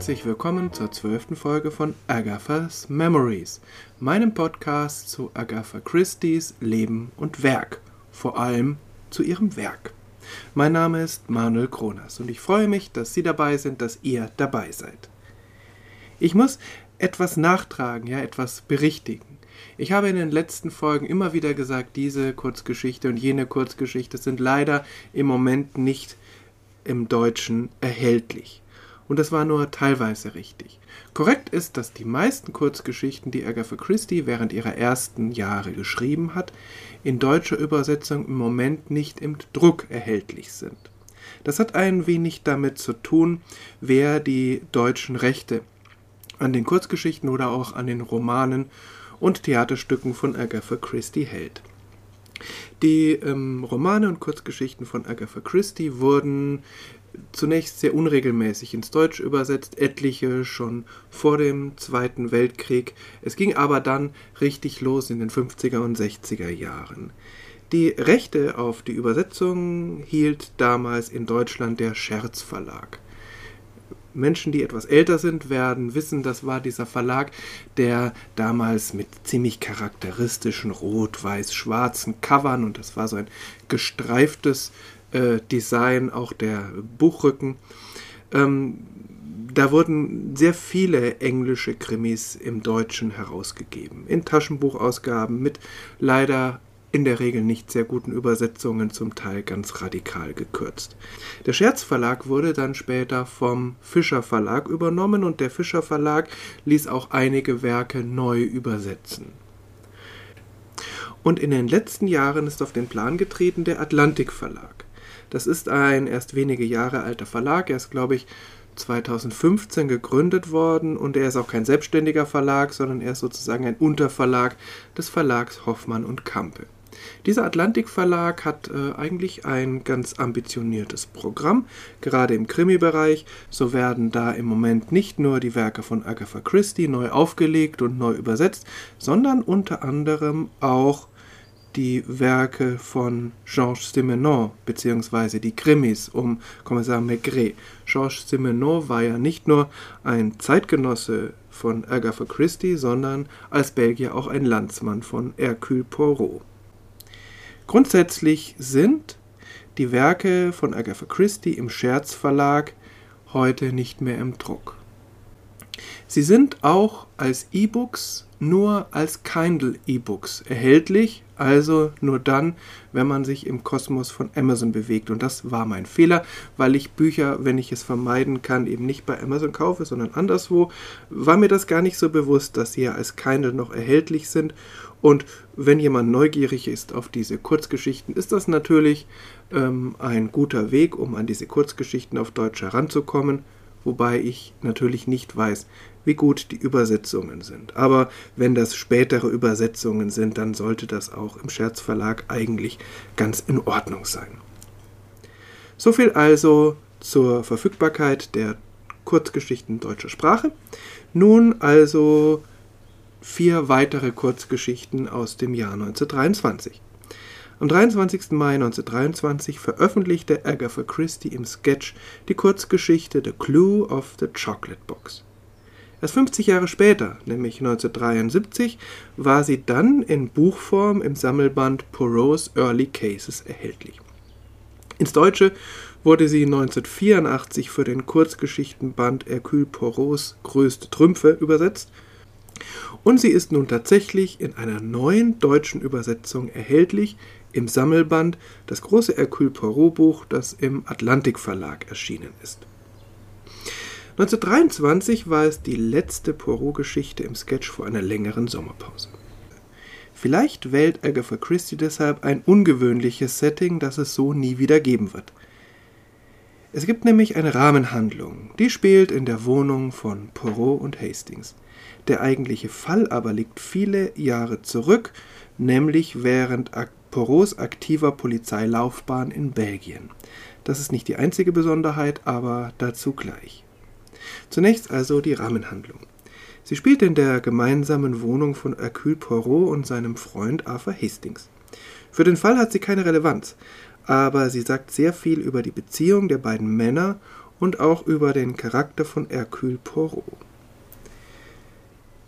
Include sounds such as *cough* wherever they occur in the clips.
Herzlich willkommen zur zwölften Folge von Agatha's Memories, meinem Podcast zu Agatha Christie's Leben und Werk, vor allem zu ihrem Werk. Mein Name ist Manuel Kronas und ich freue mich, dass Sie dabei sind, dass ihr dabei seid. Ich muss etwas nachtragen, ja, etwas berichtigen. Ich habe in den letzten Folgen immer wieder gesagt, diese Kurzgeschichte und jene Kurzgeschichte sind leider im Moment nicht im Deutschen erhältlich und das war nur teilweise richtig. Korrekt ist, dass die meisten Kurzgeschichten, die Agatha Christie während ihrer ersten Jahre geschrieben hat, in deutscher Übersetzung im Moment nicht im Druck erhältlich sind. Das hat ein wenig damit zu tun, wer die deutschen Rechte an den Kurzgeschichten oder auch an den Romanen und Theaterstücken von Agatha Christie hält. Die ähm, Romane und Kurzgeschichten von Agatha Christie wurden zunächst sehr unregelmäßig ins Deutsch übersetzt, etliche schon vor dem Zweiten Weltkrieg. Es ging aber dann richtig los in den 50er und 60er Jahren. Die Rechte auf die Übersetzung hielt damals in Deutschland der Scherz Verlag. Menschen, die etwas älter sind, werden wissen, das war dieser Verlag, der damals mit ziemlich charakteristischen rot-weiß-schwarzen Covern und das war so ein gestreiftes äh, Design, auch der Buchrücken. Ähm, da wurden sehr viele englische Krimis im Deutschen herausgegeben, in Taschenbuchausgaben mit leider in der Regel nicht sehr guten Übersetzungen, zum Teil ganz radikal gekürzt. Der Scherz Verlag wurde dann später vom Fischer Verlag übernommen und der Fischer Verlag ließ auch einige Werke neu übersetzen. Und in den letzten Jahren ist auf den Plan getreten der Atlantik Verlag. Das ist ein erst wenige Jahre alter Verlag. Er ist, glaube ich, 2015 gegründet worden und er ist auch kein selbstständiger Verlag, sondern er ist sozusagen ein Unterverlag des Verlags Hoffmann und Kampe. Dieser Atlantik Verlag hat äh, eigentlich ein ganz ambitioniertes Programm, gerade im Krimi-Bereich. So werden da im Moment nicht nur die Werke von Agatha Christie neu aufgelegt und neu übersetzt, sondern unter anderem auch die Werke von Georges Simenon beziehungsweise die Krimis um Kommissar Maigret. Georges Simenon war ja nicht nur ein Zeitgenosse von Agatha Christie, sondern als Belgier auch ein Landsmann von Hercule Poirot. Grundsätzlich sind die Werke von Agatha Christie im Scherz Verlag heute nicht mehr im Druck. Sie sind auch als E-Books nur als Kindle E-Books erhältlich, also nur dann, wenn man sich im Kosmos von Amazon bewegt. Und das war mein Fehler, weil ich Bücher, wenn ich es vermeiden kann, eben nicht bei Amazon kaufe, sondern anderswo, war mir das gar nicht so bewusst, dass sie ja als Kindle noch erhältlich sind. Und wenn jemand neugierig ist auf diese Kurzgeschichten, ist das natürlich ähm, ein guter Weg, um an diese Kurzgeschichten auf Deutsch heranzukommen wobei ich natürlich nicht weiß, wie gut die Übersetzungen sind. Aber wenn das spätere Übersetzungen sind, dann sollte das auch im Scherzverlag eigentlich ganz in Ordnung sein. Soviel also zur Verfügbarkeit der Kurzgeschichten deutscher Sprache. Nun also vier weitere Kurzgeschichten aus dem Jahr 1923. Am 23. Mai 1923 veröffentlichte Agatha Christie im Sketch die Kurzgeschichte The Clue of the Chocolate Box. Erst 50 Jahre später, nämlich 1973, war sie dann in Buchform im Sammelband Poirot's Early Cases erhältlich. Ins Deutsche wurde sie 1984 für den Kurzgeschichtenband Hercule Poirots größte Trümpfe übersetzt und sie ist nun tatsächlich in einer neuen deutschen Übersetzung erhältlich im Sammelband Das große Hercule Poirot Buch, das im Atlantik Verlag erschienen ist. 1923 war es die letzte Poirot-Geschichte im Sketch vor einer längeren Sommerpause. Vielleicht wählt Agatha Christie deshalb ein ungewöhnliches Setting, das es so nie wieder geben wird. Es gibt nämlich eine Rahmenhandlung, die spielt in der Wohnung von Poirot und Hastings. Der eigentliche Fall aber liegt viele Jahre zurück, nämlich während Poirots aktiver Polizeilaufbahn in Belgien. Das ist nicht die einzige Besonderheit, aber dazu gleich. Zunächst also die Rahmenhandlung. Sie spielt in der gemeinsamen Wohnung von Hercule Poirot und seinem Freund Arthur Hastings. Für den Fall hat sie keine Relevanz, aber sie sagt sehr viel über die Beziehung der beiden Männer und auch über den Charakter von Hercule Poirot.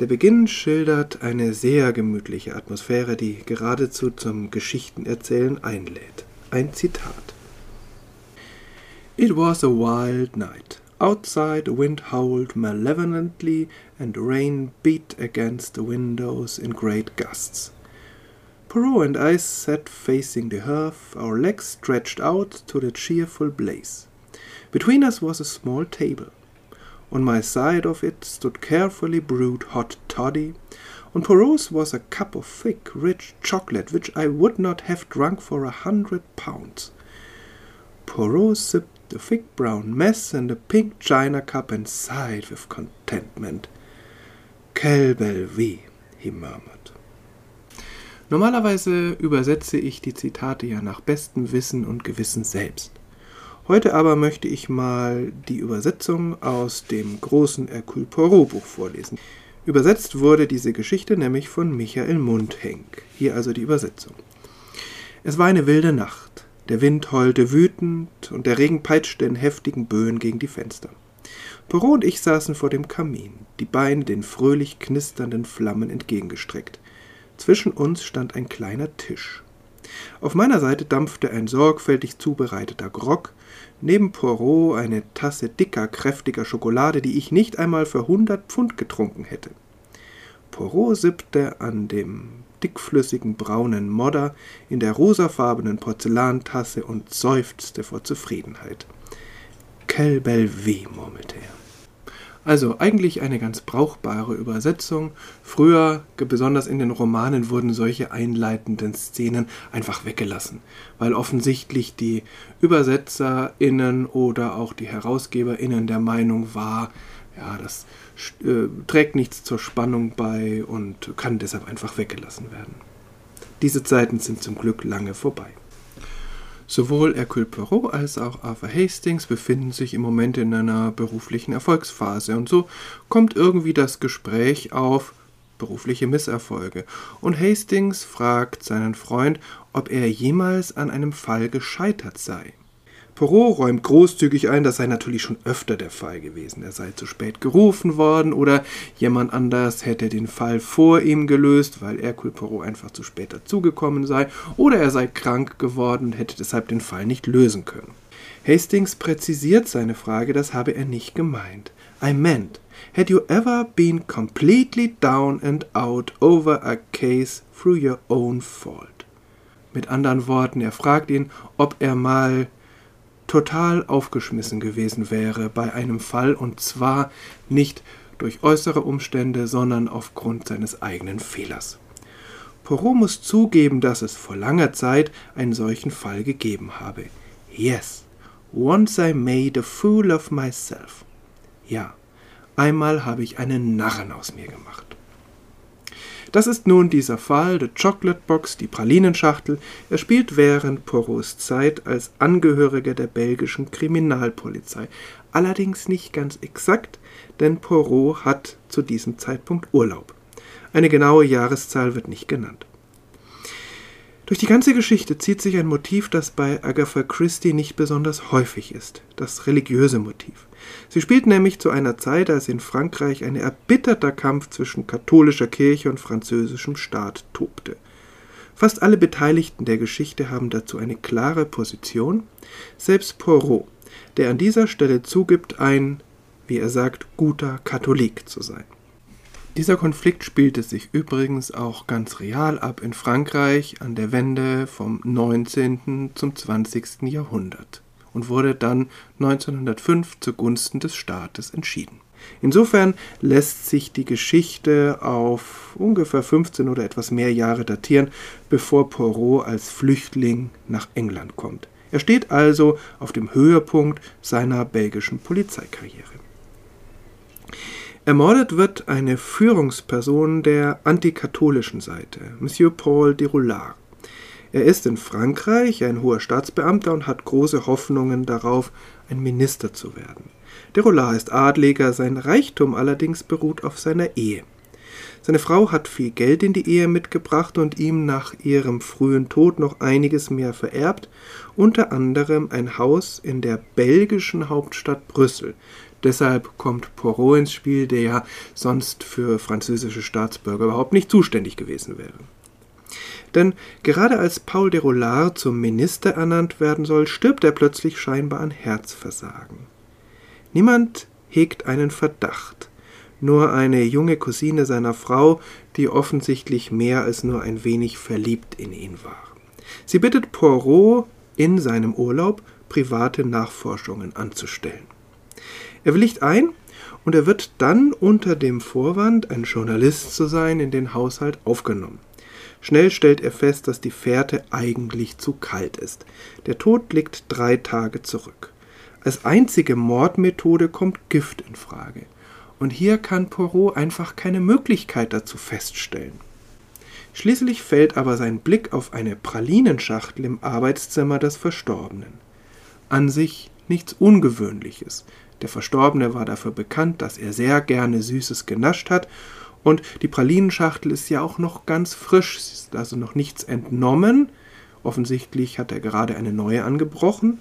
Der Beginn schildert eine sehr gemütliche Atmosphäre, die geradezu zum Geschichtenerzählen einlädt. Ein Zitat. It was a wild night. Outside the wind howled malevolently and rain beat against the windows in great gusts. Poirot and I sat facing the hearth, our legs stretched out to the cheerful blaze. Between us was a small table. On my side of it stood carefully brewed hot toddy. On Poirot's was a cup of thick, rich chocolate, which I would not have drunk for a hundred pounds. Poirot sipped the thick brown mess in a pink china cup and sighed with contentment. Belle vie, he murmured. Normalerweise übersetze ich die Zitate ja nach bestem Wissen und Gewissen selbst. Heute aber möchte ich mal die Übersetzung aus dem großen Hercule Poirot Buch vorlesen. Übersetzt wurde diese Geschichte nämlich von Michael Mundhenk. Hier also die Übersetzung. Es war eine wilde Nacht. Der Wind heulte wütend und der Regen peitschte in heftigen Böen gegen die Fenster. Poirot und ich saßen vor dem Kamin, die Beine den fröhlich knisternden Flammen entgegengestreckt. Zwischen uns stand ein kleiner Tisch. Auf meiner Seite dampfte ein sorgfältig zubereiteter Grog, neben Poirot eine Tasse dicker, kräftiger Schokolade, die ich nicht einmal für hundert Pfund getrunken hätte. Poirot sippte an dem dickflüssigen braunen Modder in der rosafarbenen Porzellantasse und seufzte vor Zufriedenheit. Belle vie, murmelte er. Also eigentlich eine ganz brauchbare Übersetzung. Früher, besonders in den Romanen, wurden solche einleitenden Szenen einfach weggelassen, weil offensichtlich die Übersetzerinnen oder auch die Herausgeberinnen der Meinung war, ja, das äh, trägt nichts zur Spannung bei und kann deshalb einfach weggelassen werden. Diese Zeiten sind zum Glück lange vorbei. Sowohl Hercule Poirot als auch Arthur Hastings befinden sich im Moment in einer beruflichen Erfolgsphase und so kommt irgendwie das Gespräch auf berufliche Misserfolge und Hastings fragt seinen Freund, ob er jemals an einem Fall gescheitert sei. Poirot räumt großzügig ein, das sei natürlich schon öfter der Fall gewesen. Er sei zu spät gerufen worden oder jemand anders hätte den Fall vor ihm gelöst, weil Hercule Poirot einfach zu spät dazugekommen sei, oder er sei krank geworden und hätte deshalb den Fall nicht lösen können. Hastings präzisiert seine Frage, das habe er nicht gemeint. I meant, had you ever been completely down and out over a case through your own fault? Mit anderen Worten, er fragt ihn, ob er mal total aufgeschmissen gewesen wäre bei einem Fall und zwar nicht durch äußere Umstände, sondern aufgrund seines eigenen Fehlers. Poirot muss zugeben, dass es vor langer Zeit einen solchen Fall gegeben habe. Yes, once I made a fool of myself. Ja, einmal habe ich einen Narren aus mir gemacht. Das ist nun dieser Fall, The Chocolate Box, die Pralinenschachtel. Er spielt während Poros Zeit als Angehöriger der belgischen Kriminalpolizei. Allerdings nicht ganz exakt, denn Poirot hat zu diesem Zeitpunkt Urlaub. Eine genaue Jahreszahl wird nicht genannt. Durch die ganze Geschichte zieht sich ein Motiv, das bei Agatha Christie nicht besonders häufig ist, das religiöse Motiv. Sie spielt nämlich zu einer Zeit, als in Frankreich ein erbitterter Kampf zwischen katholischer Kirche und französischem Staat tobte. Fast alle Beteiligten der Geschichte haben dazu eine klare Position, selbst Poirot, der an dieser Stelle zugibt, ein, wie er sagt, guter Katholik zu sein. Dieser Konflikt spielte sich übrigens auch ganz real ab in Frankreich an der Wende vom 19. zum 20. Jahrhundert und wurde dann 1905 zugunsten des Staates entschieden. Insofern lässt sich die Geschichte auf ungefähr 15 oder etwas mehr Jahre datieren, bevor Poirot als Flüchtling nach England kommt. Er steht also auf dem Höhepunkt seiner belgischen Polizeikarriere. Ermordet wird eine Führungsperson der antikatholischen Seite, Monsieur Paul de Roulard. Er ist in Frankreich ein hoher Staatsbeamter und hat große Hoffnungen darauf, ein Minister zu werden. De Roulard ist Adliger, sein Reichtum allerdings beruht auf seiner Ehe. Seine Frau hat viel Geld in die Ehe mitgebracht und ihm nach ihrem frühen Tod noch einiges mehr vererbt, unter anderem ein Haus in der belgischen Hauptstadt Brüssel. Deshalb kommt Poirot ins Spiel, der ja sonst für französische Staatsbürger überhaupt nicht zuständig gewesen wäre. Denn gerade als Paul de Rollard zum Minister ernannt werden soll, stirbt er plötzlich scheinbar an Herzversagen. Niemand hegt einen Verdacht, nur eine junge Cousine seiner Frau, die offensichtlich mehr als nur ein wenig verliebt in ihn war. Sie bittet Poirot, in seinem Urlaub private Nachforschungen anzustellen. Er willigt ein und er wird dann unter dem Vorwand, ein Journalist zu sein, in den Haushalt aufgenommen. Schnell stellt er fest, dass die Fährte eigentlich zu kalt ist. Der Tod liegt drei Tage zurück. Als einzige Mordmethode kommt Gift in Frage. Und hier kann Poirot einfach keine Möglichkeit dazu feststellen. Schließlich fällt aber sein Blick auf eine Pralinenschachtel im Arbeitszimmer des Verstorbenen. An sich nichts Ungewöhnliches. Der Verstorbene war dafür bekannt, dass er sehr gerne Süßes genascht hat und die Pralinenschachtel ist ja auch noch ganz frisch, es ist also noch nichts entnommen. Offensichtlich hat er gerade eine neue angebrochen.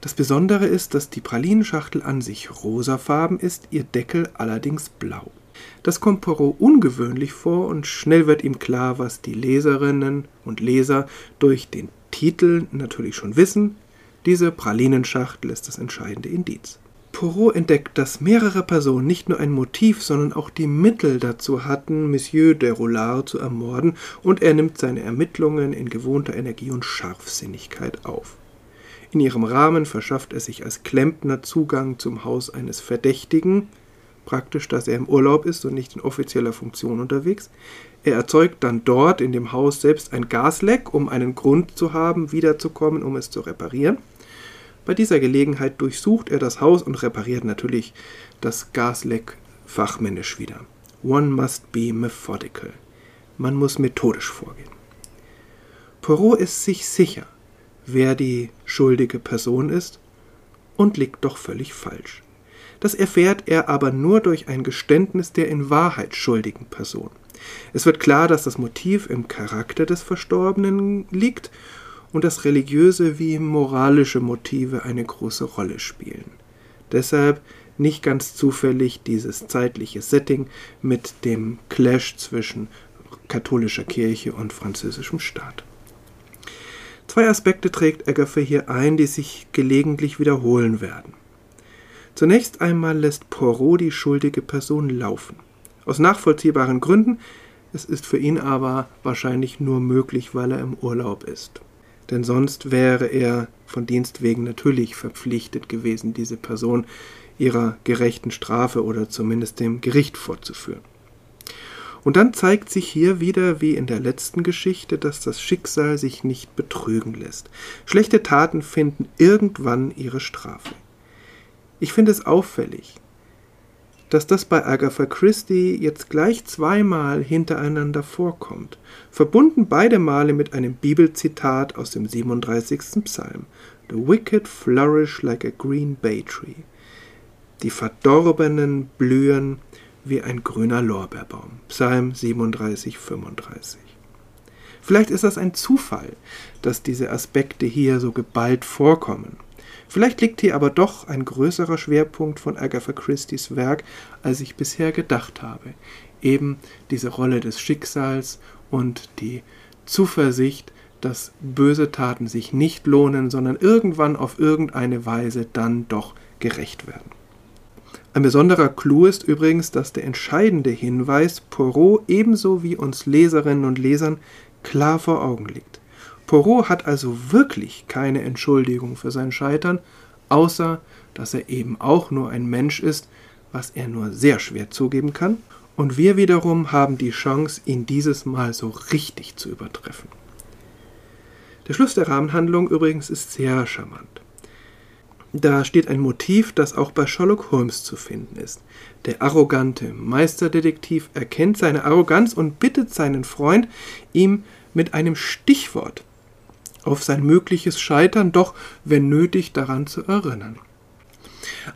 Das Besondere ist, dass die Pralinenschachtel an sich rosafarben ist, ihr Deckel allerdings blau. Das kommt Poirot ungewöhnlich vor und schnell wird ihm klar, was die Leserinnen und Leser durch den Titel natürlich schon wissen. Diese Pralinenschachtel ist das entscheidende Indiz. Poirot entdeckt, dass mehrere Personen nicht nur ein Motiv, sondern auch die Mittel dazu hatten, Monsieur de Roulard zu ermorden, und er nimmt seine Ermittlungen in gewohnter Energie und Scharfsinnigkeit auf. In ihrem Rahmen verschafft er sich als Klempner Zugang zum Haus eines Verdächtigen, praktisch, dass er im Urlaub ist und nicht in offizieller Funktion unterwegs. Er erzeugt dann dort in dem Haus selbst ein Gasleck, um einen Grund zu haben, wiederzukommen, um es zu reparieren. Bei dieser Gelegenheit durchsucht er das Haus und repariert natürlich das Gasleck fachmännisch wieder. One must be methodical. Man muss methodisch vorgehen. Poirot ist sich sicher, wer die schuldige Person ist und liegt doch völlig falsch. Das erfährt er aber nur durch ein Geständnis der in Wahrheit schuldigen Person. Es wird klar, dass das Motiv im Charakter des Verstorbenen liegt und dass religiöse wie moralische Motive eine große Rolle spielen. Deshalb nicht ganz zufällig dieses zeitliche Setting mit dem Clash zwischen katholischer Kirche und französischem Staat. Zwei Aspekte trägt Agatha hier ein, die sich gelegentlich wiederholen werden. Zunächst einmal lässt Poirot die schuldige Person laufen. Aus nachvollziehbaren Gründen, es ist für ihn aber wahrscheinlich nur möglich, weil er im Urlaub ist denn sonst wäre er von Dienst wegen natürlich verpflichtet gewesen, diese Person ihrer gerechten Strafe oder zumindest dem Gericht vorzuführen. Und dann zeigt sich hier wieder wie in der letzten Geschichte, dass das Schicksal sich nicht betrügen lässt. Schlechte Taten finden irgendwann ihre Strafe. Ich finde es auffällig, dass das bei Agatha Christie jetzt gleich zweimal hintereinander vorkommt, verbunden beide Male mit einem Bibelzitat aus dem 37. Psalm. The wicked flourish like a green bay tree. Die Verdorbenen blühen wie ein grüner Lorbeerbaum. Psalm 37, 35. Vielleicht ist das ein Zufall, dass diese Aspekte hier so geballt vorkommen. Vielleicht liegt hier aber doch ein größerer Schwerpunkt von Agatha Christie's Werk, als ich bisher gedacht habe. Eben diese Rolle des Schicksals und die Zuversicht, dass böse Taten sich nicht lohnen, sondern irgendwann auf irgendeine Weise dann doch gerecht werden. Ein besonderer Clou ist übrigens, dass der entscheidende Hinweis Poirot ebenso wie uns Leserinnen und Lesern klar vor Augen liegt. Poirot hat also wirklich keine Entschuldigung für sein Scheitern, außer dass er eben auch nur ein Mensch ist, was er nur sehr schwer zugeben kann, und wir wiederum haben die Chance, ihn dieses Mal so richtig zu übertreffen. Der Schluss der Rahmenhandlung übrigens ist sehr charmant. Da steht ein Motiv, das auch bei Sherlock Holmes zu finden ist. Der arrogante Meisterdetektiv erkennt seine Arroganz und bittet seinen Freund, ihm mit einem Stichwort auf sein mögliches Scheitern doch, wenn nötig, daran zu erinnern.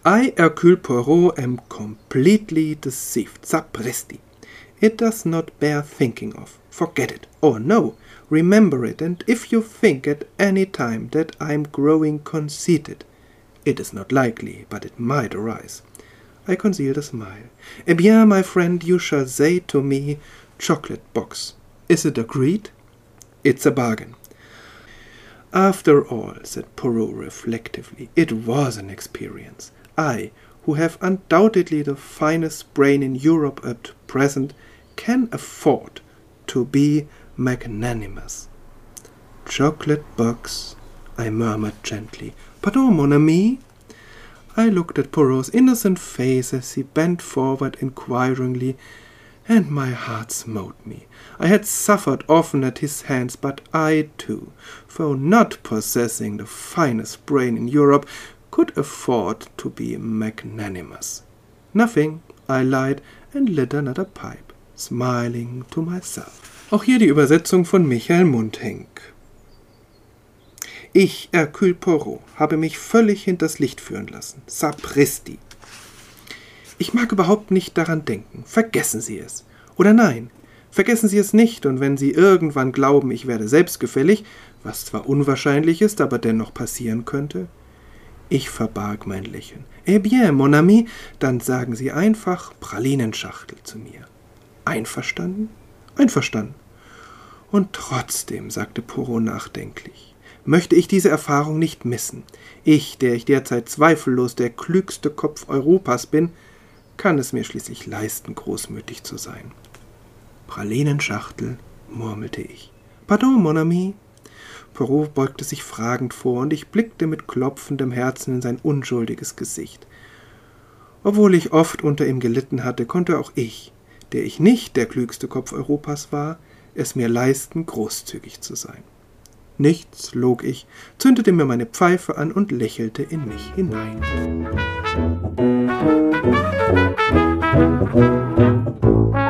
I, Hercule Poirot, am completely deceived. Sapristi. It does not bear thinking of. Forget it. Or no, remember it, and if you think at any time that I am growing conceited, it is not likely, but it might arise. I concealed a smile. Eh bien, my friend, you shall say to me, chocolate box. Is it agreed? It's a bargain. After all, said Poirot reflectively, it was an experience. I, who have undoubtedly the finest brain in Europe at present, can afford to be magnanimous. Chocolate box, I murmured gently. Pardon, oh, mon ami? I looked at Poirot's innocent face as he bent forward inquiringly, and my heart smote me. I had suffered often at his hands, but I too, though not possessing the finest brain in Europe, could afford to be magnanimous. Nothing, I lied and lit another pipe, smiling to myself. Auch hier die Übersetzung von Michael Mundhenk. Ich, Hercule Poirot, habe mich völlig hinters Licht führen lassen. Sapristi. Ich mag überhaupt nicht daran denken. Vergessen Sie es. Oder nein, vergessen Sie es nicht, und wenn Sie irgendwann glauben, ich werde selbstgefällig, was zwar unwahrscheinlich ist, aber dennoch passieren könnte, ich verbarg mein Lächeln. Eh bien, mon ami, dann sagen Sie einfach Pralinenschachtel zu mir. Einverstanden? Einverstanden. Und trotzdem, sagte Poirot nachdenklich, möchte ich diese Erfahrung nicht missen. Ich, der ich derzeit zweifellos der klügste Kopf Europas bin, kann es mir schließlich leisten, großmütig zu sein. Pralinenschachtel, murmelte ich. Pardon, mon ami. Perrault beugte sich fragend vor, und ich blickte mit klopfendem Herzen in sein unschuldiges Gesicht. Obwohl ich oft unter ihm gelitten hatte, konnte auch ich, der ich nicht der klügste Kopf Europas war, es mir leisten, großzügig zu sein. Nichts, log ich, zündete mir meine Pfeife an und lächelte in mich hinein. Thank you.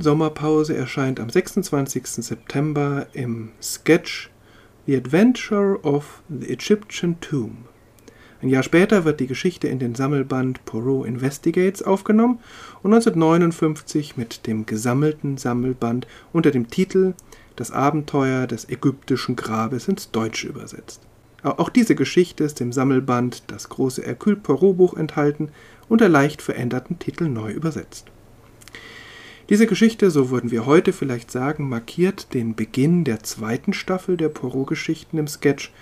Sommerpause erscheint am 26. September im Sketch The Adventure of the Egyptian Tomb. Ein Jahr später wird die Geschichte in den Sammelband Poirot Investigates aufgenommen und 1959 mit dem gesammelten Sammelband unter dem Titel Das Abenteuer des ägyptischen Grabes ins Deutsche übersetzt. Auch diese Geschichte ist im Sammelband Das große Hercule Poirot Buch enthalten unter leicht veränderten Titeln neu übersetzt. Diese Geschichte, so würden wir heute vielleicht sagen, markiert den Beginn der zweiten Staffel der Poirot-Geschichten im Sketch,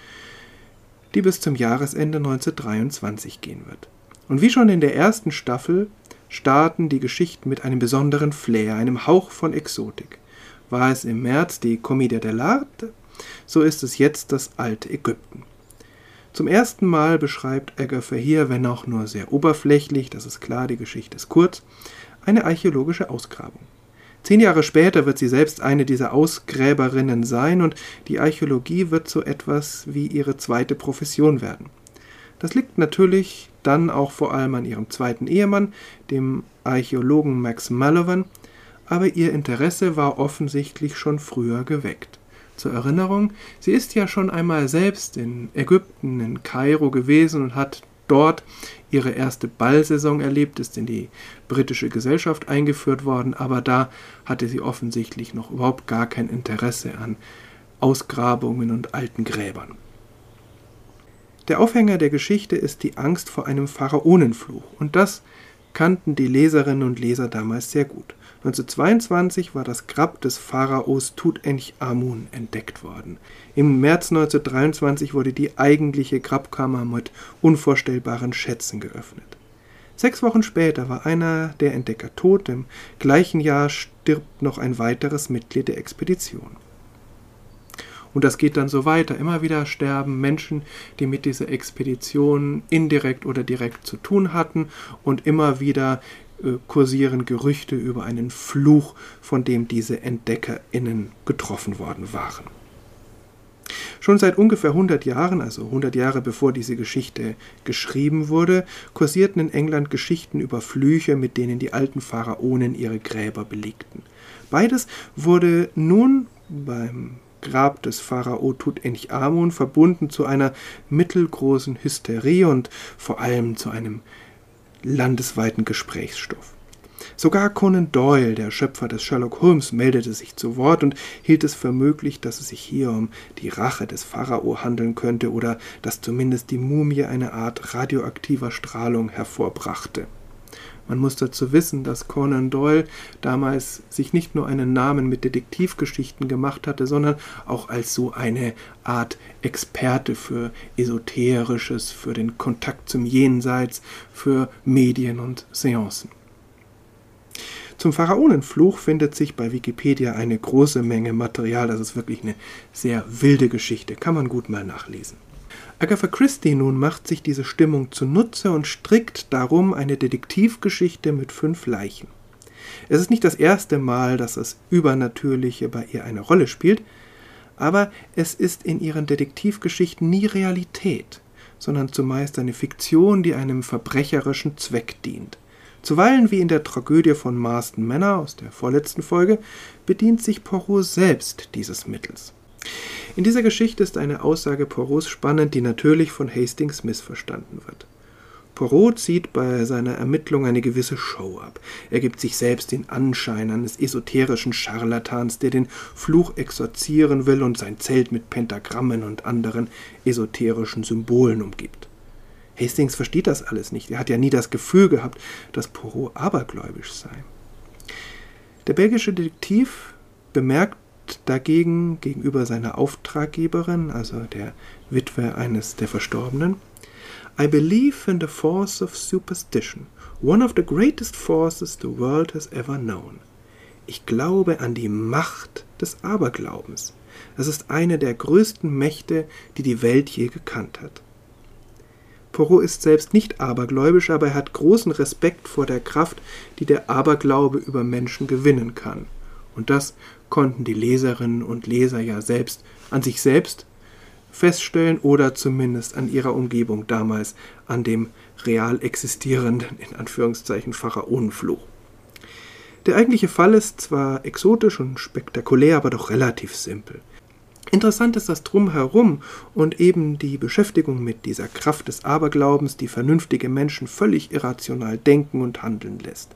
die bis zum Jahresende 1923 gehen wird. Und wie schon in der ersten Staffel starten die Geschichten mit einem besonderen Flair, einem Hauch von Exotik. War es im März die Commedia dell'arte, so ist es jetzt das alte Ägypten. Zum ersten Mal beschreibt Agatha hier, wenn auch nur sehr oberflächlich, das ist klar, die Geschichte ist kurz, eine archäologische Ausgrabung. Zehn Jahre später wird sie selbst eine dieser Ausgräberinnen sein und die Archäologie wird so etwas wie ihre zweite Profession werden. Das liegt natürlich dann auch vor allem an ihrem zweiten Ehemann, dem Archäologen Max Mallowan, aber ihr Interesse war offensichtlich schon früher geweckt. Zur Erinnerung, sie ist ja schon einmal selbst in Ägypten, in Kairo gewesen und hat dort ihre erste Ballsaison erlebt, ist in die britische Gesellschaft eingeführt worden, aber da hatte sie offensichtlich noch überhaupt gar kein Interesse an Ausgrabungen und alten Gräbern. Der Aufhänger der Geschichte ist die Angst vor einem Pharaonenfluch, und das kannten die Leserinnen und Leser damals sehr gut. 1922 war das Grab des Pharaos Tutanchamun entdeckt worden. Im März 1923 wurde die eigentliche Grabkammer mit unvorstellbaren Schätzen geöffnet. Sechs Wochen später war einer der Entdecker tot, im gleichen Jahr stirbt noch ein weiteres Mitglied der Expedition. Und das geht dann so weiter. Immer wieder sterben Menschen, die mit dieser Expedition indirekt oder direkt zu tun hatten. Und immer wieder äh, kursieren Gerüchte über einen Fluch, von dem diese EntdeckerInnen getroffen worden waren. Schon seit ungefähr 100 Jahren, also 100 Jahre bevor diese Geschichte geschrieben wurde, kursierten in England Geschichten über Flüche, mit denen die alten Pharaonen ihre Gräber belegten. Beides wurde nun beim Grab des Pharao Tutanchamun verbunden zu einer mittelgroßen Hysterie und vor allem zu einem landesweiten Gesprächsstoff. Sogar Conan Doyle, der Schöpfer des Sherlock Holmes, meldete sich zu Wort und hielt es für möglich, dass es sich hier um die Rache des Pharao handeln könnte oder dass zumindest die Mumie eine Art radioaktiver Strahlung hervorbrachte. Man muss dazu wissen, dass Conan Doyle damals sich nicht nur einen Namen mit Detektivgeschichten gemacht hatte, sondern auch als so eine Art Experte für Esoterisches, für den Kontakt zum Jenseits, für Medien und Seancen. Zum Pharaonenfluch findet sich bei Wikipedia eine große Menge Material. Das ist wirklich eine sehr wilde Geschichte. Kann man gut mal nachlesen. Agatha Christie nun macht sich diese Stimmung zunutze und strickt darum eine Detektivgeschichte mit fünf Leichen. Es ist nicht das erste Mal, dass das Übernatürliche bei ihr eine Rolle spielt, aber es ist in ihren Detektivgeschichten nie Realität, sondern zumeist eine Fiktion, die einem verbrecherischen Zweck dient. Zuweilen, wie in der Tragödie von Marston Manor aus der vorletzten Folge, bedient sich Poirot selbst dieses Mittels. In dieser Geschichte ist eine Aussage Poirots spannend, die natürlich von Hastings missverstanden wird. Poirot zieht bei seiner Ermittlung eine gewisse Show ab. Er gibt sich selbst den Anschein eines esoterischen Scharlatans, der den Fluch exorzieren will und sein Zelt mit Pentagrammen und anderen esoterischen Symbolen umgibt. Hastings versteht das alles nicht. Er hat ja nie das Gefühl gehabt, dass Poirot abergläubisch sei. Der belgische Detektiv bemerkt dagegen gegenüber seiner Auftraggeberin, also der Witwe eines der Verstorbenen, I believe in the force of superstition, one of the greatest forces the world has ever known. Ich glaube an die Macht des Aberglaubens. Es ist eine der größten Mächte, die die Welt je gekannt hat. Poirot ist selbst nicht abergläubisch, aber er hat großen Respekt vor der Kraft, die der Aberglaube über Menschen gewinnen kann. Und das konnten die Leserinnen und Leser ja selbst an sich selbst feststellen oder zumindest an ihrer Umgebung damals, an dem real existierenden, in Anführungszeichen, Pharaonenfluch. Der eigentliche Fall ist zwar exotisch und spektakulär, aber doch relativ simpel. Interessant ist das Drumherum und eben die Beschäftigung mit dieser Kraft des Aberglaubens, die vernünftige Menschen völlig irrational denken und handeln lässt.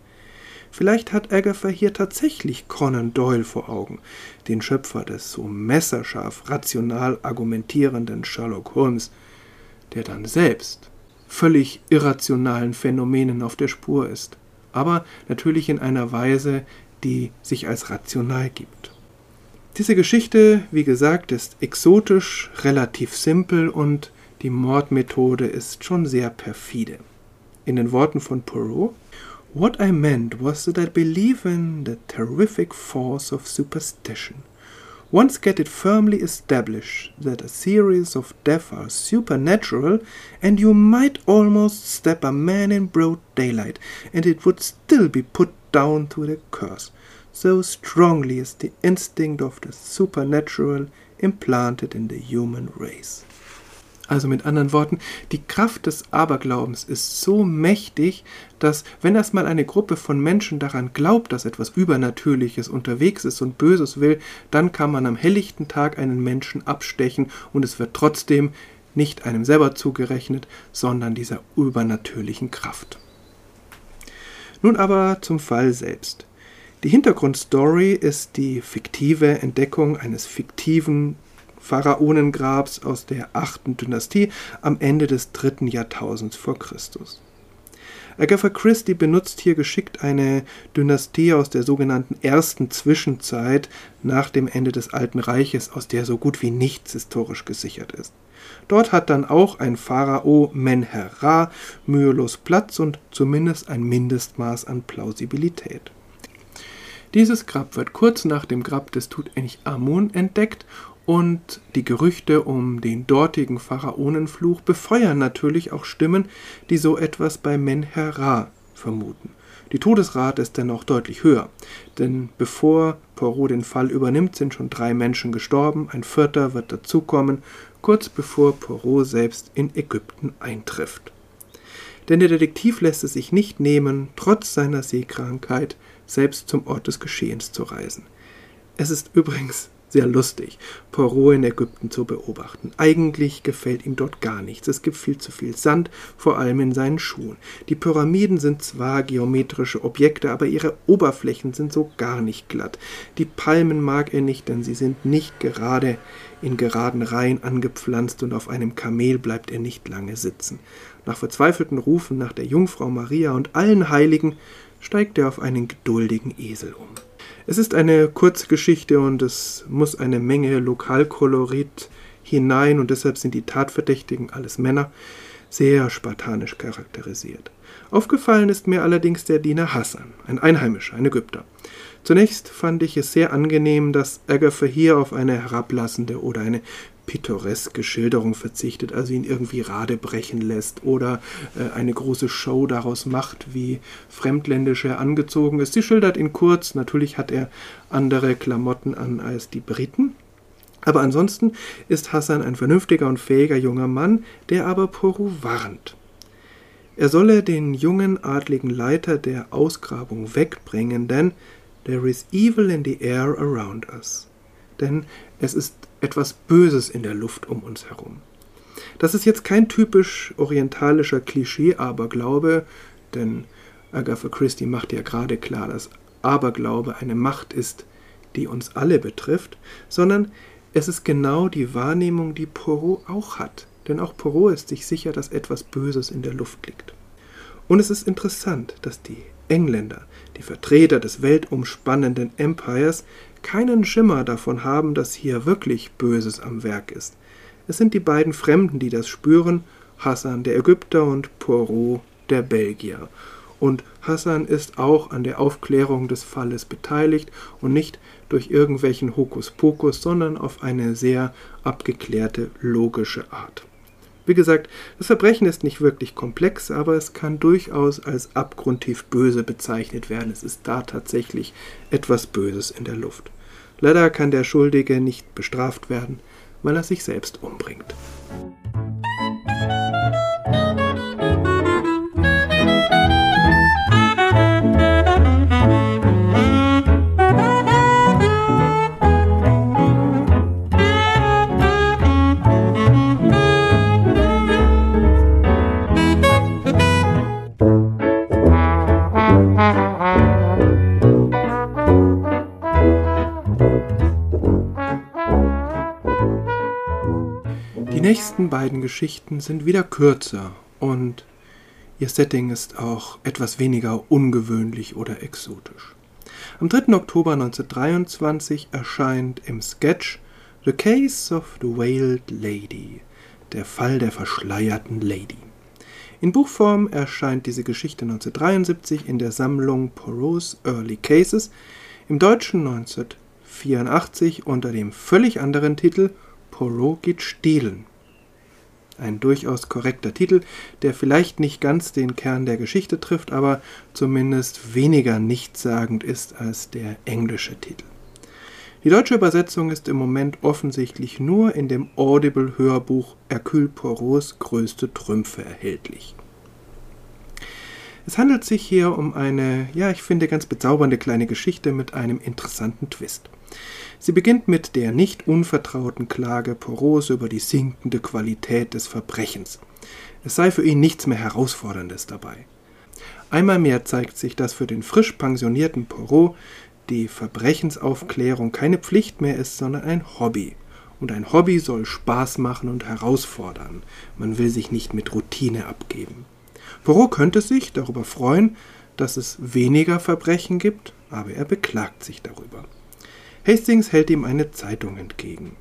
Vielleicht hat Agatha hier tatsächlich Conan Doyle vor Augen, den Schöpfer des so messerscharf rational argumentierenden Sherlock Holmes, der dann selbst völlig irrationalen Phänomenen auf der Spur ist, aber natürlich in einer Weise, die sich als rational gibt. Diese Geschichte, wie gesagt, ist exotisch, relativ simpel und die Mordmethode ist schon sehr perfide. In den Worten von Poirot What I meant was that I believe in the terrific force of superstition. Once get it firmly established that a series of deaths are supernatural, and you might almost stab a man in broad daylight, and it would still be put down to the curse. so strongly is the instinct of the supernatural implanted in the human race. Also mit anderen Worten, die Kraft des Aberglaubens ist so mächtig, dass wenn erstmal eine Gruppe von Menschen daran glaubt, dass etwas Übernatürliches unterwegs ist und Böses will, dann kann man am helllichten Tag einen Menschen abstechen und es wird trotzdem nicht einem selber zugerechnet, sondern dieser übernatürlichen Kraft. Nun aber zum Fall selbst. Die Hintergrundstory ist die fiktive Entdeckung eines fiktiven Pharaonengrabs aus der achten Dynastie am Ende des dritten Jahrtausends vor Christus. Agatha Christie benutzt hier geschickt eine Dynastie aus der sogenannten ersten Zwischenzeit nach dem Ende des Alten Reiches, aus der so gut wie nichts historisch gesichert ist. Dort hat dann auch ein Pharao Menher-Ra mühelos Platz und zumindest ein Mindestmaß an Plausibilität. Dieses Grab wird kurz nach dem Grab des Tutanchamun entdeckt und die Gerüchte um den dortigen Pharaonenfluch befeuern natürlich auch Stimmen, die so etwas bei Menher-Ra vermuten. Die Todesrate ist dennoch deutlich höher, denn bevor Poirot den Fall übernimmt, sind schon drei Menschen gestorben, ein vierter wird dazukommen, kurz bevor Poirot selbst in Ägypten eintrifft. Denn der Detektiv lässt es sich nicht nehmen, trotz seiner Seekrankheit selbst zum Ort des Geschehens zu reisen. Es ist übrigens sehr lustig, Poirot in Ägypten zu beobachten. Eigentlich gefällt ihm dort gar nichts. Es gibt viel zu viel Sand, vor allem in seinen Schuhen. Die Pyramiden sind zwar geometrische Objekte, aber ihre Oberflächen sind so gar nicht glatt. Die Palmen mag er nicht, denn sie sind nicht gerade in geraden Reihen angepflanzt und auf einem Kamel bleibt er nicht lange sitzen. Nach verzweifelten Rufen nach der Jungfrau Maria und allen Heiligen steigt er auf einen geduldigen Esel um. Es ist eine kurze Geschichte und es muss eine Menge Lokalkolorit hinein und deshalb sind die Tatverdächtigen alles Männer sehr spartanisch charakterisiert. Aufgefallen ist mir allerdings der Diener Hassan, ein Einheimischer, ein Ägypter. Zunächst fand ich es sehr angenehm, dass Agatha hier auf eine herablassende oder eine pittoreske Schilderung verzichtet, also ihn irgendwie radebrechen lässt oder äh, eine große Show daraus macht, wie fremdländisch er angezogen ist. Sie schildert ihn kurz, natürlich hat er andere Klamotten an als die Briten. Aber ansonsten ist Hassan ein vernünftiger und fähiger junger Mann, der aber Poru warnt. Er solle den jungen adligen Leiter der Ausgrabung wegbringen, denn there is evil in the air around us. Denn es ist etwas Böses in der Luft um uns herum. Das ist jetzt kein typisch orientalischer Klischee-Aberglaube, denn Agatha Christie macht ja gerade klar, dass Aberglaube eine Macht ist, die uns alle betrifft, sondern es ist genau die Wahrnehmung, die Poirot auch hat. Denn auch Poirot ist sich sicher, dass etwas Böses in der Luft liegt. Und es ist interessant, dass die Engländer, die Vertreter des weltumspannenden Empires, keinen Schimmer davon haben, dass hier wirklich Böses am Werk ist. Es sind die beiden Fremden, die das spüren, Hassan der Ägypter und Poirot der Belgier. Und Hassan ist auch an der Aufklärung des Falles beteiligt und nicht durch irgendwelchen Hokuspokus, sondern auf eine sehr abgeklärte, logische Art. Wie gesagt, das Verbrechen ist nicht wirklich komplex, aber es kann durchaus als abgrundtief böse bezeichnet werden. Es ist da tatsächlich etwas Böses in der Luft. Leider kann der Schuldige nicht bestraft werden, weil er sich selbst umbringt. nächsten beiden Geschichten sind wieder kürzer und ihr Setting ist auch etwas weniger ungewöhnlich oder exotisch. Am 3. Oktober 1923 erscheint im Sketch The Case of the Veiled Lady, der Fall der verschleierten Lady. In Buchform erscheint diese Geschichte 1973 in der Sammlung Poirot's Early Cases, im Deutschen 1984 unter dem völlig anderen Titel Poirot geht stehlen. Ein durchaus korrekter Titel, der vielleicht nicht ganz den Kern der Geschichte trifft, aber zumindest weniger nichtssagend ist als der englische Titel. Die deutsche Übersetzung ist im Moment offensichtlich nur in dem Audible-Hörbuch Hercule Poirots größte Trümpfe erhältlich. Es handelt sich hier um eine, ja, ich finde, ganz bezaubernde kleine Geschichte mit einem interessanten Twist. Sie beginnt mit der nicht unvertrauten Klage Poros über die sinkende Qualität des Verbrechens. Es sei für ihn nichts mehr Herausforderndes dabei. Einmal mehr zeigt sich, dass für den frisch pensionierten Porot die Verbrechensaufklärung keine Pflicht mehr ist, sondern ein Hobby. Und ein Hobby soll Spaß machen und herausfordern. Man will sich nicht mit Routine abgeben. Porot könnte sich darüber freuen, dass es weniger Verbrechen gibt, aber er beklagt sich darüber. Hastings hält ihm eine Zeitung entgegen.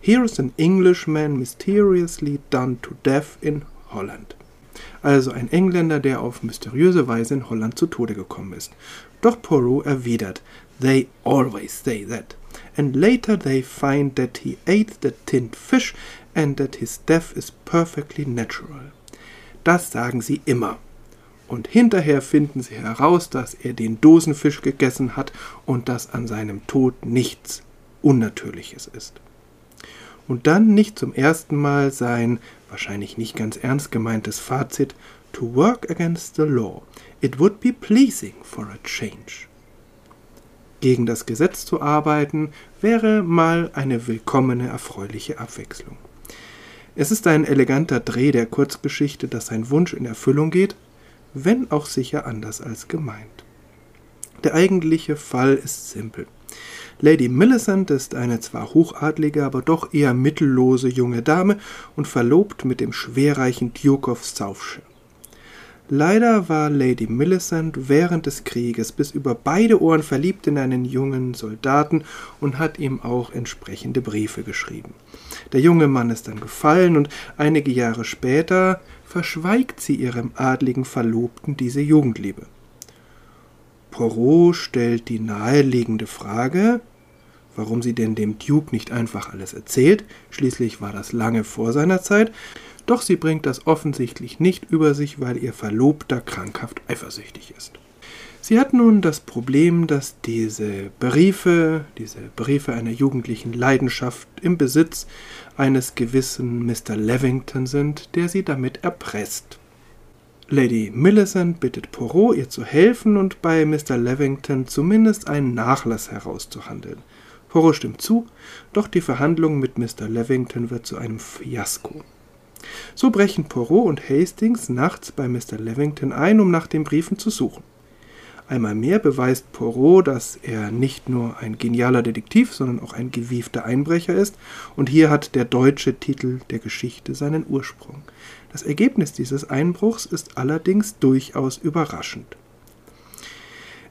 Here is an Englishman mysteriously done to death in Holland. Also ein Engländer, der auf mysteriöse Weise in Holland zu Tode gekommen ist. Doch Poirot erwidert, They always say that. And later they find that he ate the tinned fish and that his death is perfectly natural. Das sagen sie immer. Und hinterher finden sie heraus, dass er den Dosenfisch gegessen hat und dass an seinem Tod nichts Unnatürliches ist. Und dann nicht zum ersten Mal sein wahrscheinlich nicht ganz ernst gemeintes Fazit To work against the law, it would be pleasing for a change. Gegen das Gesetz zu arbeiten, wäre mal eine willkommene, erfreuliche Abwechslung. Es ist ein eleganter Dreh der Kurzgeschichte, dass sein Wunsch in Erfüllung geht, wenn auch sicher anders als gemeint. Der eigentliche Fall ist simpel. Lady Millicent ist eine zwar hochadlige, aber doch eher mittellose junge Dame und verlobt mit dem schwerreichen Duke of Southshire. Leider war Lady Millicent während des Krieges bis über beide Ohren verliebt in einen jungen Soldaten und hat ihm auch entsprechende Briefe geschrieben. Der junge Mann ist dann gefallen und einige Jahre später verschweigt sie ihrem adligen Verlobten diese Jugendliebe. Poirot stellt die naheliegende Frage, warum sie denn dem Duke nicht einfach alles erzählt, schließlich war das lange vor seiner Zeit, doch sie bringt das offensichtlich nicht über sich, weil ihr Verlobter krankhaft eifersüchtig ist. Sie hat nun das Problem, dass diese Briefe, diese Briefe einer jugendlichen Leidenschaft im Besitz eines gewissen Mr. Levington sind, der sie damit erpresst. Lady Millicent bittet Poirot, ihr zu helfen und bei Mr. Levington zumindest einen Nachlass herauszuhandeln. Poirot stimmt zu, doch die Verhandlung mit Mr. Levington wird zu einem Fiasko. So brechen Poirot und Hastings nachts bei Mr. Levington ein, um nach den Briefen zu suchen. Einmal mehr beweist Poirot, dass er nicht nur ein genialer Detektiv, sondern auch ein gewiefter Einbrecher ist, und hier hat der deutsche Titel der Geschichte seinen Ursprung. Das Ergebnis dieses Einbruchs ist allerdings durchaus überraschend.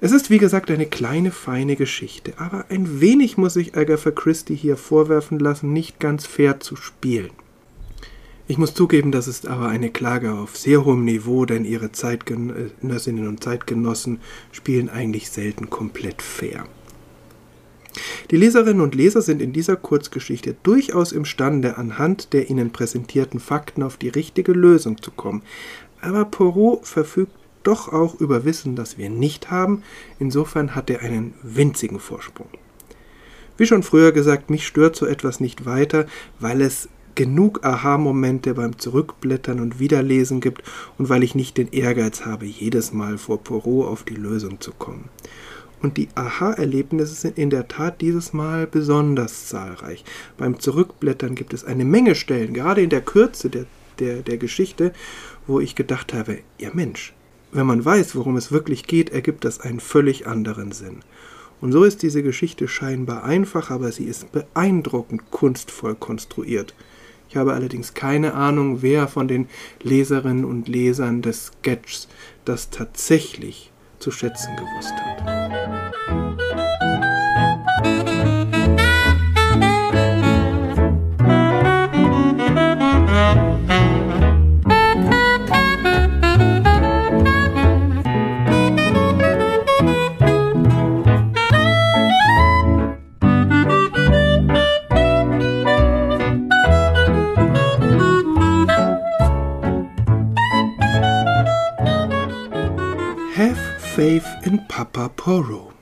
Es ist wie gesagt eine kleine, feine Geschichte, aber ein wenig muss sich Agatha Christie hier vorwerfen lassen, nicht ganz fair zu spielen. Ich muss zugeben, das ist aber eine Klage auf sehr hohem Niveau, denn ihre Zeitgenössinnen und Zeitgenossen spielen eigentlich selten komplett fair. Die Leserinnen und Leser sind in dieser Kurzgeschichte durchaus imstande, anhand der ihnen präsentierten Fakten auf die richtige Lösung zu kommen. Aber Poirot verfügt doch auch über Wissen, das wir nicht haben. Insofern hat er einen winzigen Vorsprung. Wie schon früher gesagt, mich stört so etwas nicht weiter, weil es genug Aha-Momente beim Zurückblättern und Wiederlesen gibt und weil ich nicht den Ehrgeiz habe, jedes Mal vor Poirot auf die Lösung zu kommen. Und die Aha-Erlebnisse sind in der Tat dieses Mal besonders zahlreich. Beim Zurückblättern gibt es eine Menge Stellen, gerade in der Kürze der, der, der Geschichte, wo ich gedacht habe, ja Mensch, wenn man weiß, worum es wirklich geht, ergibt das einen völlig anderen Sinn. Und so ist diese Geschichte scheinbar einfach, aber sie ist beeindruckend kunstvoll konstruiert. Ich habe allerdings keine Ahnung, wer von den Leserinnen und Lesern des Sketchs das tatsächlich zu schätzen gewusst hat. Papa Porro.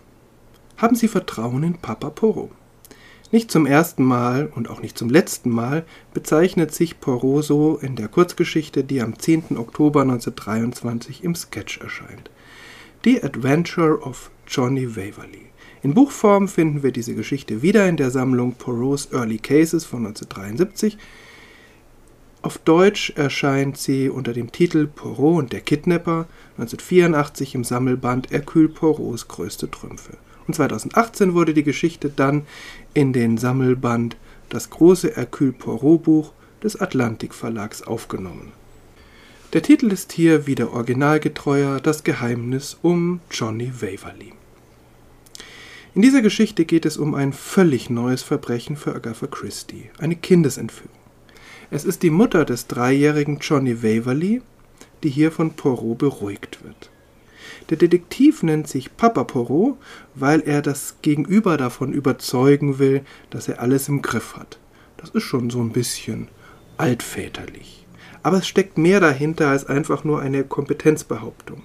Haben Sie Vertrauen in Papa Porro? Nicht zum ersten Mal und auch nicht zum letzten Mal bezeichnet sich Porro so in der Kurzgeschichte, die am 10. Oktober 1923 im Sketch erscheint. The Adventure of Johnny Waverly. In Buchform finden wir diese Geschichte wieder in der Sammlung Poirot's Early Cases von 1973 auf Deutsch erscheint sie unter dem Titel Poirot und der Kidnapper 1984 im Sammelband Hercule Poirots größte Trümpfe. Und 2018 wurde die Geschichte dann in den Sammelband Das große Hercule Poirot Buch des Atlantik Verlags aufgenommen. Der Titel ist hier wieder originalgetreuer Das Geheimnis um Johnny Waverly. In dieser Geschichte geht es um ein völlig neues Verbrechen für Agatha Christie, eine Kindesentführung. Es ist die Mutter des dreijährigen Johnny Waverly, die hier von Poirot beruhigt wird. Der Detektiv nennt sich Papa Poirot, weil er das Gegenüber davon überzeugen will, dass er alles im Griff hat. Das ist schon so ein bisschen altväterlich. Aber es steckt mehr dahinter als einfach nur eine Kompetenzbehauptung.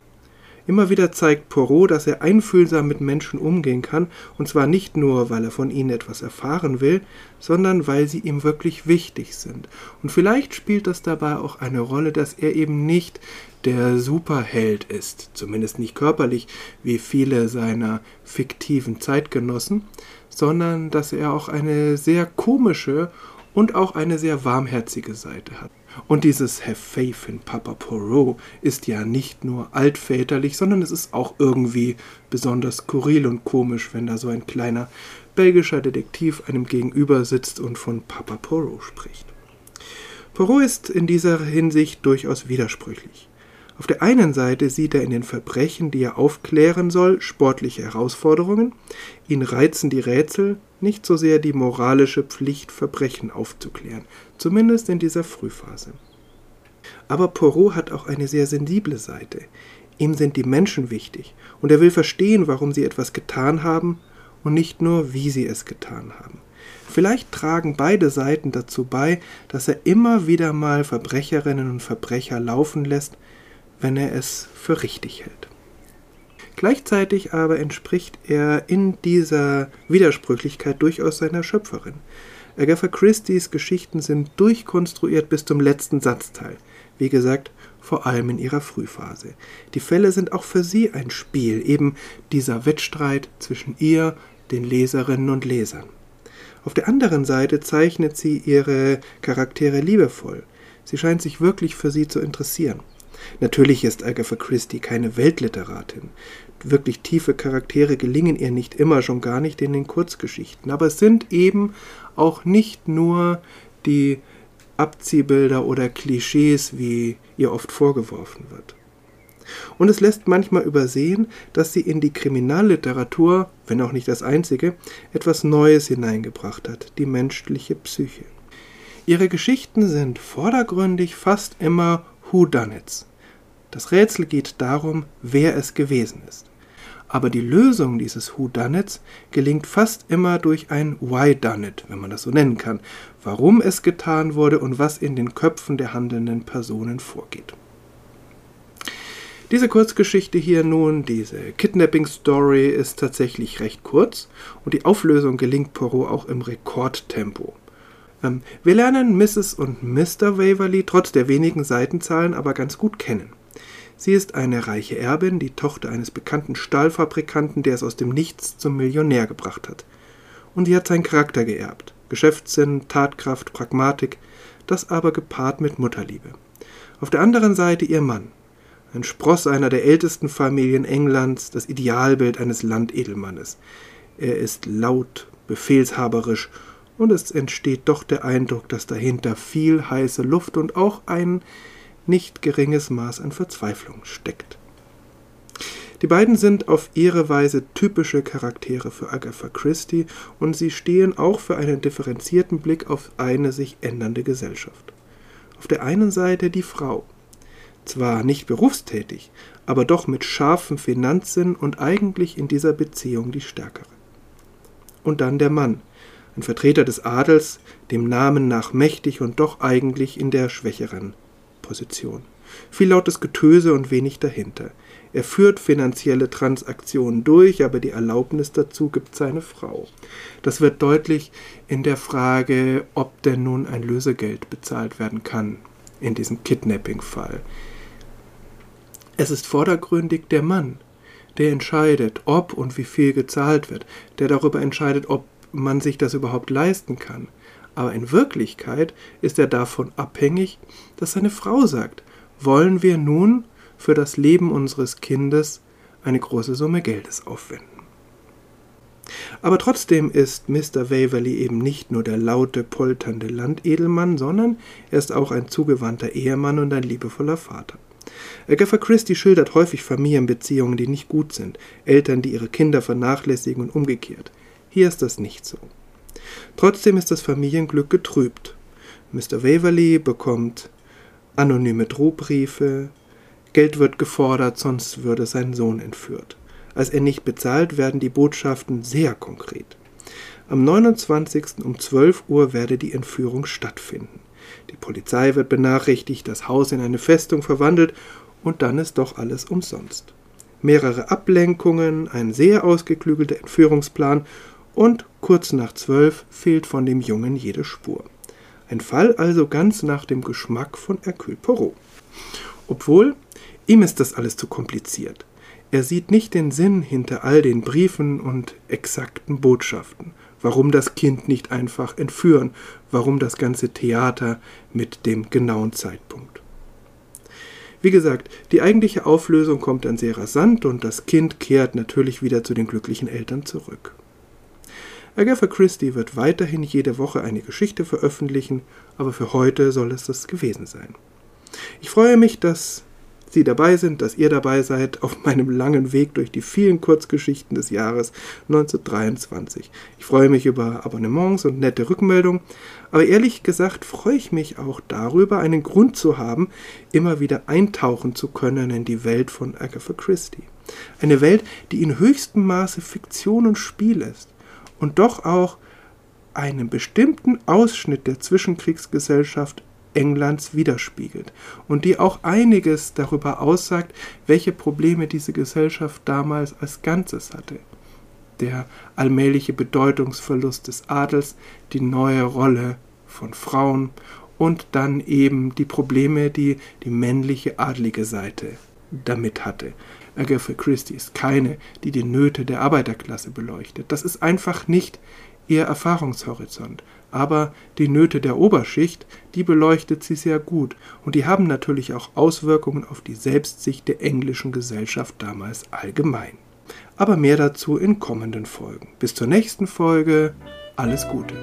Immer wieder zeigt Poirot, dass er einfühlsam mit Menschen umgehen kann, und zwar nicht nur, weil er von ihnen etwas erfahren will, sondern weil sie ihm wirklich wichtig sind. Und vielleicht spielt das dabei auch eine Rolle, dass er eben nicht der Superheld ist, zumindest nicht körperlich, wie viele seiner fiktiven Zeitgenossen, sondern dass er auch eine sehr komische und auch eine sehr warmherzige Seite hat. Und dieses Have Faith in Papa Poirot ist ja nicht nur altväterlich, sondern es ist auch irgendwie besonders skurril und komisch, wenn da so ein kleiner belgischer Detektiv einem gegenüber sitzt und von Papa Poirot spricht. Poirot ist in dieser Hinsicht durchaus widersprüchlich. Auf der einen Seite sieht er in den Verbrechen, die er aufklären soll, sportliche Herausforderungen, ihn reizen die Rätsel, nicht so sehr die moralische Pflicht, Verbrechen aufzuklären, zumindest in dieser Frühphase. Aber Poirot hat auch eine sehr sensible Seite. Ihm sind die Menschen wichtig und er will verstehen, warum sie etwas getan haben und nicht nur, wie sie es getan haben. Vielleicht tragen beide Seiten dazu bei, dass er immer wieder mal Verbrecherinnen und Verbrecher laufen lässt, wenn er es für richtig hält. Gleichzeitig aber entspricht er in dieser Widersprüchlichkeit durchaus seiner Schöpferin. Agatha Christie's Geschichten sind durchkonstruiert bis zum letzten Satzteil. Wie gesagt, vor allem in ihrer Frühphase. Die Fälle sind auch für sie ein Spiel, eben dieser Wettstreit zwischen ihr, den Leserinnen und Lesern. Auf der anderen Seite zeichnet sie ihre Charaktere liebevoll. Sie scheint sich wirklich für sie zu interessieren. Natürlich ist Agatha Christie keine Weltliteratin. Wirklich tiefe Charaktere gelingen ihr nicht immer, schon gar nicht in den Kurzgeschichten. Aber es sind eben auch nicht nur die Abziehbilder oder Klischees, wie ihr oft vorgeworfen wird. Und es lässt manchmal übersehen, dass sie in die Kriminalliteratur, wenn auch nicht das einzige, etwas Neues hineingebracht hat, die menschliche Psyche. Ihre Geschichten sind vordergründig fast immer Whodunits. Das Rätsel geht darum, wer es gewesen ist. Aber die Lösung dieses Whodunits gelingt fast immer durch ein Why Done It, wenn man das so nennen kann, warum es getan wurde und was in den Köpfen der handelnden Personen vorgeht. Diese Kurzgeschichte hier nun, diese Kidnapping Story, ist tatsächlich recht kurz und die Auflösung gelingt Poirot auch im Rekordtempo. Ähm, wir lernen Mrs. und Mr. Waverly trotz der wenigen Seitenzahlen aber ganz gut kennen. Sie ist eine reiche Erbin, die Tochter eines bekannten Stahlfabrikanten, der es aus dem Nichts zum Millionär gebracht hat. Und sie hat seinen Charakter geerbt. Geschäftssinn, Tatkraft, Pragmatik, das aber gepaart mit Mutterliebe. Auf der anderen Seite ihr Mann, ein Spross einer der ältesten Familien Englands, das Idealbild eines Landedelmannes. Er ist laut, befehlshaberisch und es entsteht doch der Eindruck, dass dahinter viel heiße Luft und auch ein nicht geringes Maß an Verzweiflung steckt. Die beiden sind auf ihre Weise typische Charaktere für Agatha Christie und sie stehen auch für einen differenzierten Blick auf eine sich ändernde Gesellschaft. Auf der einen Seite die Frau, zwar nicht berufstätig, aber doch mit scharfem Finanzsinn und eigentlich in dieser Beziehung die stärkere. Und dann der Mann, ein Vertreter des Adels, dem Namen nach mächtig und doch eigentlich in der schwächeren Position. Viel lautes Getöse und wenig dahinter. Er führt finanzielle Transaktionen durch, aber die Erlaubnis dazu gibt seine Frau. Das wird deutlich in der Frage, ob denn nun ein Lösegeld bezahlt werden kann in diesem Kidnapping-Fall. Es ist vordergründig der Mann, der entscheidet, ob und wie viel gezahlt wird, der darüber entscheidet, ob man sich das überhaupt leisten kann aber in Wirklichkeit ist er davon abhängig, dass seine Frau sagt, wollen wir nun für das Leben unseres Kindes eine große Summe Geldes aufwenden. Aber trotzdem ist Mr. Waverley eben nicht nur der laute, polternde Landedelmann, sondern er ist auch ein zugewandter Ehemann und ein liebevoller Vater. Agatha Christie schildert häufig Familienbeziehungen, die nicht gut sind, Eltern, die ihre Kinder vernachlässigen und umgekehrt. Hier ist das nicht so. Trotzdem ist das Familienglück getrübt. Mr. Waverley bekommt anonyme Drohbriefe, Geld wird gefordert, sonst würde sein Sohn entführt. Als er nicht bezahlt, werden die Botschaften sehr konkret. Am 29. um 12 Uhr werde die Entführung stattfinden. Die Polizei wird benachrichtigt, das Haus in eine Festung verwandelt und dann ist doch alles umsonst. Mehrere Ablenkungen, ein sehr ausgeklügelter Entführungsplan und kurz nach zwölf fehlt von dem Jungen jede Spur. Ein Fall also ganz nach dem Geschmack von Hercule Poirot. Obwohl, ihm ist das alles zu kompliziert. Er sieht nicht den Sinn hinter all den Briefen und exakten Botschaften. Warum das Kind nicht einfach entführen? Warum das ganze Theater mit dem genauen Zeitpunkt? Wie gesagt, die eigentliche Auflösung kommt dann sehr rasant und das Kind kehrt natürlich wieder zu den glücklichen Eltern zurück. Agatha Christie wird weiterhin jede Woche eine Geschichte veröffentlichen, aber für heute soll es das gewesen sein. Ich freue mich, dass Sie dabei sind, dass ihr dabei seid auf *laughs* meinem langen Weg durch die vielen Kurzgeschichten des Jahres 1923. Ich freue mich über Abonnements und nette Rückmeldungen, aber ehrlich gesagt freue ich mich auch darüber, einen Grund zu haben, immer wieder eintauchen zu können in die Welt von Agatha Christie. Eine Welt, die in höchstem Maße Fiktion und Spiel ist und doch auch einen bestimmten Ausschnitt der Zwischenkriegsgesellschaft Englands widerspiegelt und die auch einiges darüber aussagt, welche Probleme diese Gesellschaft damals als Ganzes hatte. Der allmähliche Bedeutungsverlust des Adels, die neue Rolle von Frauen und dann eben die Probleme, die die männliche adlige Seite damit hatte. Agatha Christie ist keine, die die Nöte der Arbeiterklasse beleuchtet. Das ist einfach nicht ihr Erfahrungshorizont. Aber die Nöte der Oberschicht, die beleuchtet sie sehr gut und die haben natürlich auch Auswirkungen auf die Selbstsicht der englischen Gesellschaft damals allgemein. Aber mehr dazu in kommenden Folgen. Bis zur nächsten Folge, alles Gute.